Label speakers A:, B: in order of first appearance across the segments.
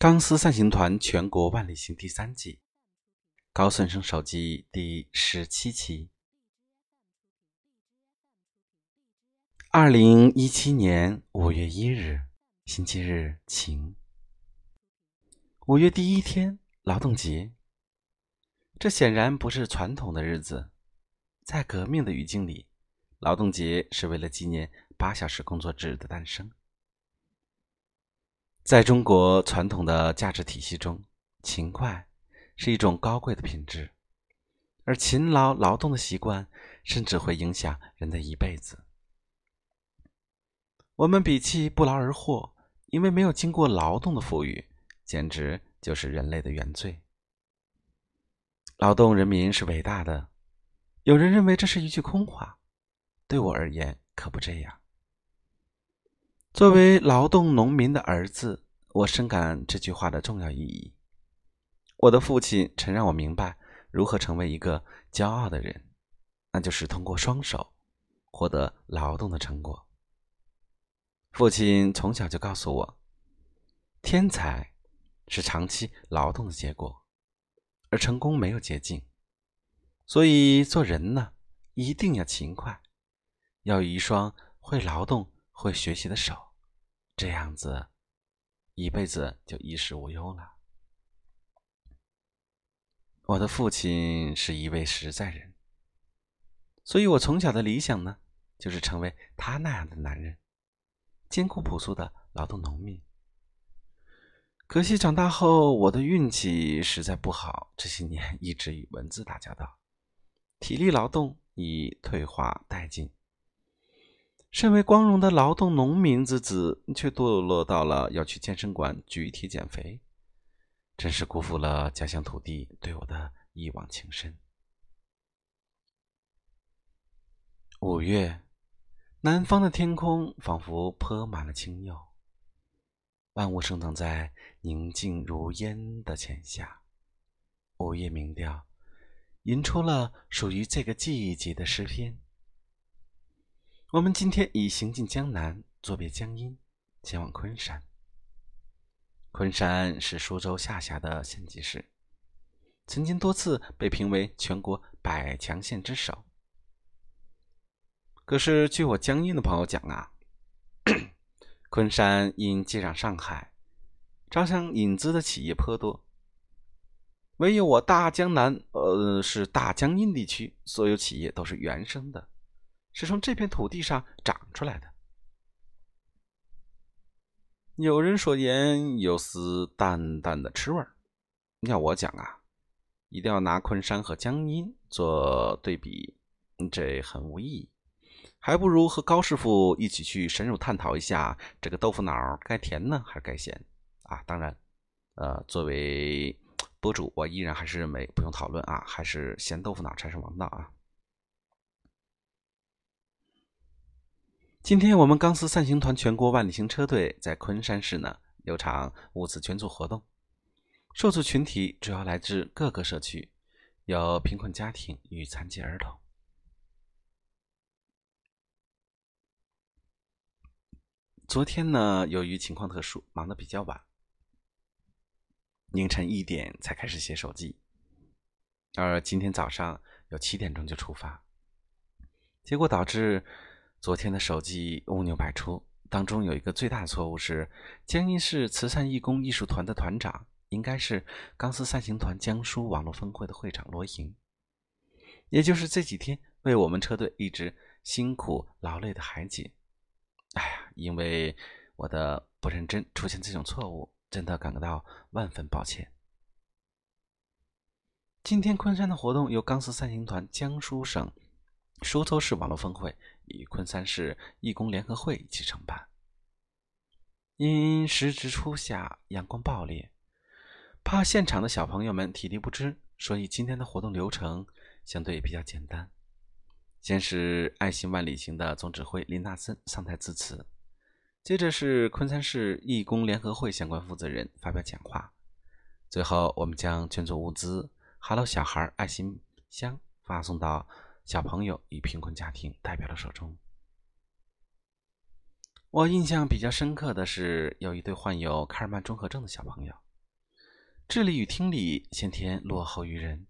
A: 钢丝散行团全国万里行第三季，高顺生手机第十七期。二零一七年五月一日，星期日，晴。五月第一天，劳动节。这显然不是传统的日子，在革命的语境里，劳动节是为了纪念八小时工作制的诞生。在中国传统的价值体系中，勤快是一种高贵的品质，而勤劳劳动的习惯甚至会影响人的一辈子。我们比起不劳而获，因为没有经过劳动的富裕，简直就是人类的原罪。劳动人民是伟大的，有人认为这是一句空话，对我而言可不这样。作为劳动农民的儿子，我深感这句话的重要意义。我的父亲曾让我明白如何成为一个骄傲的人，那就是通过双手获得劳动的成果。父亲从小就告诉我，天才是长期劳动的结果，而成功没有捷径。所以做人呢，一定要勤快，要有一双会劳动。会学习的手，这样子，一辈子就衣食无忧了。我的父亲是一位实在人，所以我从小的理想呢，就是成为他那样的男人，艰苦朴素的劳动农民。可惜长大后，我的运气实在不好，这些年一直与文字打交道，体力劳动已退化殆尽。身为光荣的劳动农民之子，却堕落到了要去健身馆举铁减肥，真是辜负了家乡土地对我的一往情深。五月，南方的天空仿佛泼满了青釉，万物生长在宁静如烟的浅夏，午夜鸣调，吟出了属于这个季节的诗篇。我们今天已行进江南，作别江阴，前往昆山。昆山是苏州下辖的县级市，曾经多次被评为全国百强县之首。可是，据我江阴的朋友讲啊，昆山因接壤上海，招商引资的企业颇多，唯有我大江南，呃，是大江阴地区，所有企业都是原生的。是从这片土地上长出来的。有人说盐有丝淡淡的吃味儿，要我讲啊，一定要拿昆山和江阴做对比，这很无意义，还不如和高师傅一起去深入探讨一下这个豆腐脑该甜呢还是该咸啊！当然，呃，作为 博主，我依然还是认为不用讨论啊，还是咸豆腐脑才是王道啊。今天我们钢丝散行团全国万里行车队在昆山市呢有场物资捐助活动，受助群体主要来自各个社区，有贫困家庭与残疾儿童。昨天呢，由于情况特殊，忙得比较晚，凌晨一点才开始写手机，而今天早上有七点钟就出发，结果导致。昨天的手机乌牛百出，当中有一个最大错误是，江阴市慈善义工艺术团的团长应该是钢丝三行团江苏网络分会的会长罗莹，也就是这几天为我们车队一直辛苦劳累的海姐。哎呀，因为我的不认真出现这种错误，真的感到万分抱歉。今天昆山的活动由钢丝三行团江苏省。苏州市网络峰会与昆山市义工联合会一起承办。因时值初夏，阳光暴烈，怕现场的小朋友们体力不支，所以今天的活动流程相对比较简单。先是爱心万里行的总指挥林纳森上台致辞，接着是昆山市义工联合会相关负责人发表讲话，最后我们将捐助物资 “Hello 小孩”爱心箱发送到。小朋友与贫困家庭代表的手中，我印象比较深刻的是，有一对患有卡尔曼综合症的小朋友，智力与听力先天落后于人。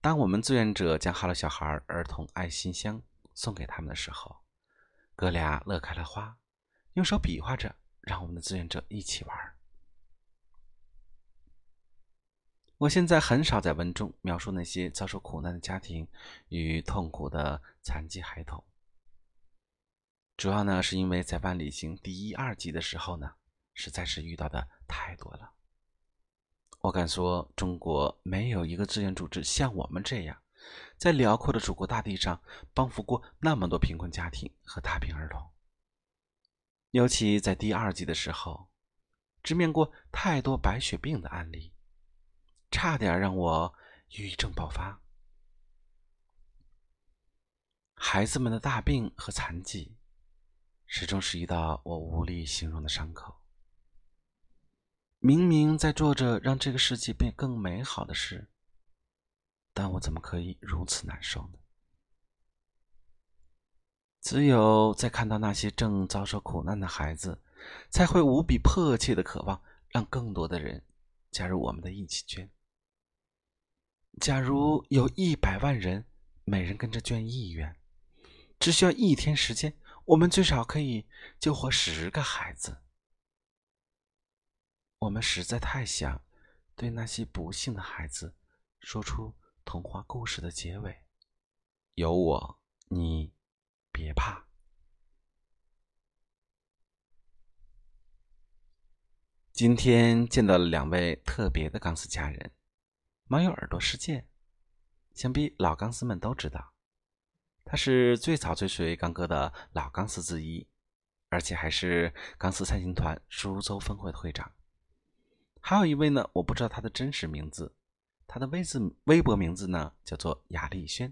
A: 当我们志愿者将哈喽小孩儿童爱心箱送给他们的时候，哥俩乐开了花，用手比划着让我们的志愿者一起玩。我现在很少在文中描述那些遭受苦难的家庭与痛苦的残疾孩童，主要呢是因为在万里行第一、二集的时候呢，实在是遇到的太多了。我敢说，中国没有一个志愿组织像我们这样，在辽阔的祖国大地上帮扶过那么多贫困家庭和大病儿童。尤其在第二季的时候，直面过太多白血病的案例。差点让我抑郁症爆发。孩子们的大病和残疾，始终是一道我无力形容的伤口。明明在做着让这个世界变更美好的事，但我怎么可以如此难受呢？只有在看到那些正遭受苦难的孩子，才会无比迫切的渴望让更多的人加入我们的一起圈。假如有一百万人，每人跟着捐一元，只需要一天时间，我们最少可以救活十个孩子。我们实在太想对那些不幸的孩子说出童话故事的结尾：有我，你别怕。今天见到了两位特别的钢丝家人。猫有耳朵事件，想必老钢丝们都知道，他是最早追随刚哥的老钢丝之一，而且还是钢丝三星团苏州分会的会长。还有一位呢，我不知道他的真实名字，他的微字微博名字呢叫做雅丽轩。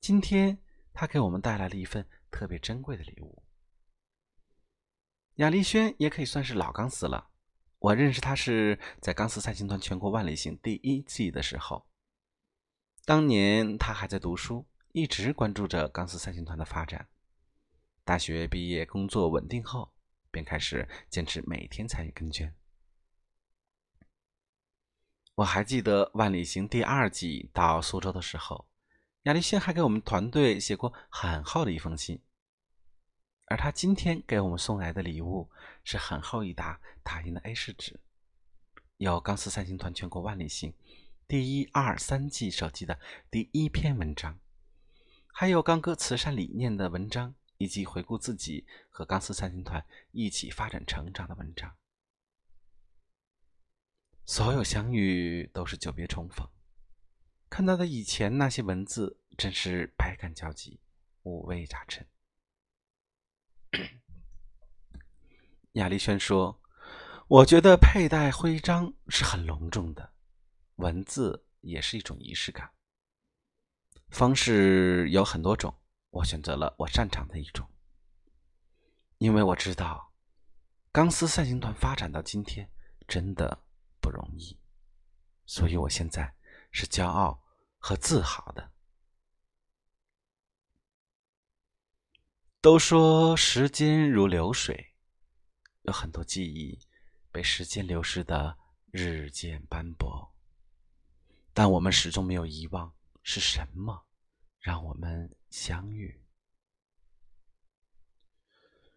A: 今天他给我们带来了一份特别珍贵的礼物。雅丽轩也可以算是老钢丝了。我认识他是在钢丝三星团全国万里行第一季的时候，当年他还在读书，一直关注着钢丝三星团的发展。大学毕业，工作稳定后，便开始坚持每天参与跟捐。我还记得万里行第二季到苏州的时候，亚丽轩还给我们团队写过很厚的一封信。而他今天给我们送来的礼物是很厚一沓打印的 A 四纸，有钢丝三星团全国万里行第一、二、三季手机的第一篇文章，还有刚哥慈善理念的文章，以及回顾自己和钢丝三星团一起发展成长的文章。所有相遇都是久别重逢，看到的以前那些文字，真是百感交集，五味杂陈。亚丽轩说：“我觉得佩戴徽章是很隆重的，文字也是一种仪式感。方式有很多种，我选择了我擅长的一种，因为我知道钢丝赛行团发展到今天真的不容易，所以我现在是骄傲和自豪的。”都说时间如流水，有很多记忆被时间流失的日渐斑驳，但我们始终没有遗忘是什么让我们相遇。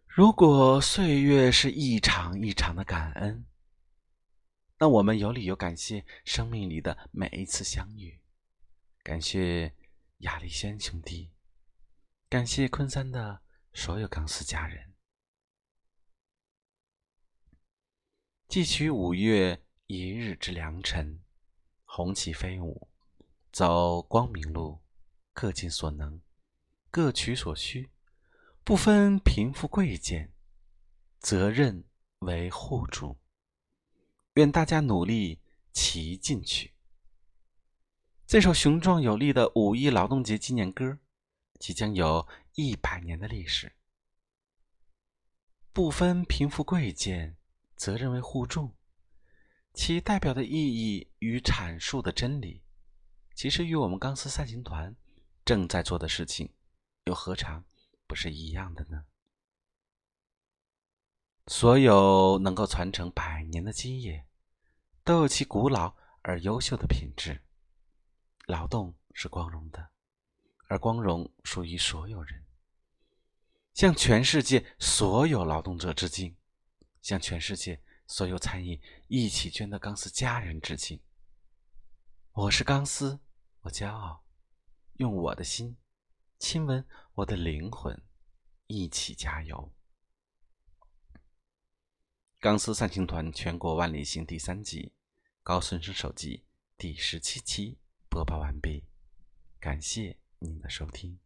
A: 如果岁月是一场一场的感恩，那我们有理由感谢生命里的每一次相遇，感谢亚历轩兄弟，感谢昆山的。所有钢丝家人，寄取五月一日之良辰，红旗飞舞，走光明路，各尽所能，各取所需，不分贫富贵贱，责任为互助。愿大家努力齐进取。这首雄壮有力的五一劳动节纪念歌，即将有。一百年的历史，不分贫富贵贱，责任为互助。其代表的意义与阐述的真理，其实与我们钢丝三行团正在做的事情，又何尝不是一样的呢？所有能够传承百年的基业，都有其古老而优秀的品质。劳动是光荣的，而光荣属于所有人。向全世界所有劳动者致敬，向全世界所有参与一起捐的钢丝家人致敬。我是钢丝，我骄傲，用我的心亲吻我的灵魂，一起加油。钢丝散行团全国万里行第三集，高孙生手记第十七期播报完毕，感谢您的收听。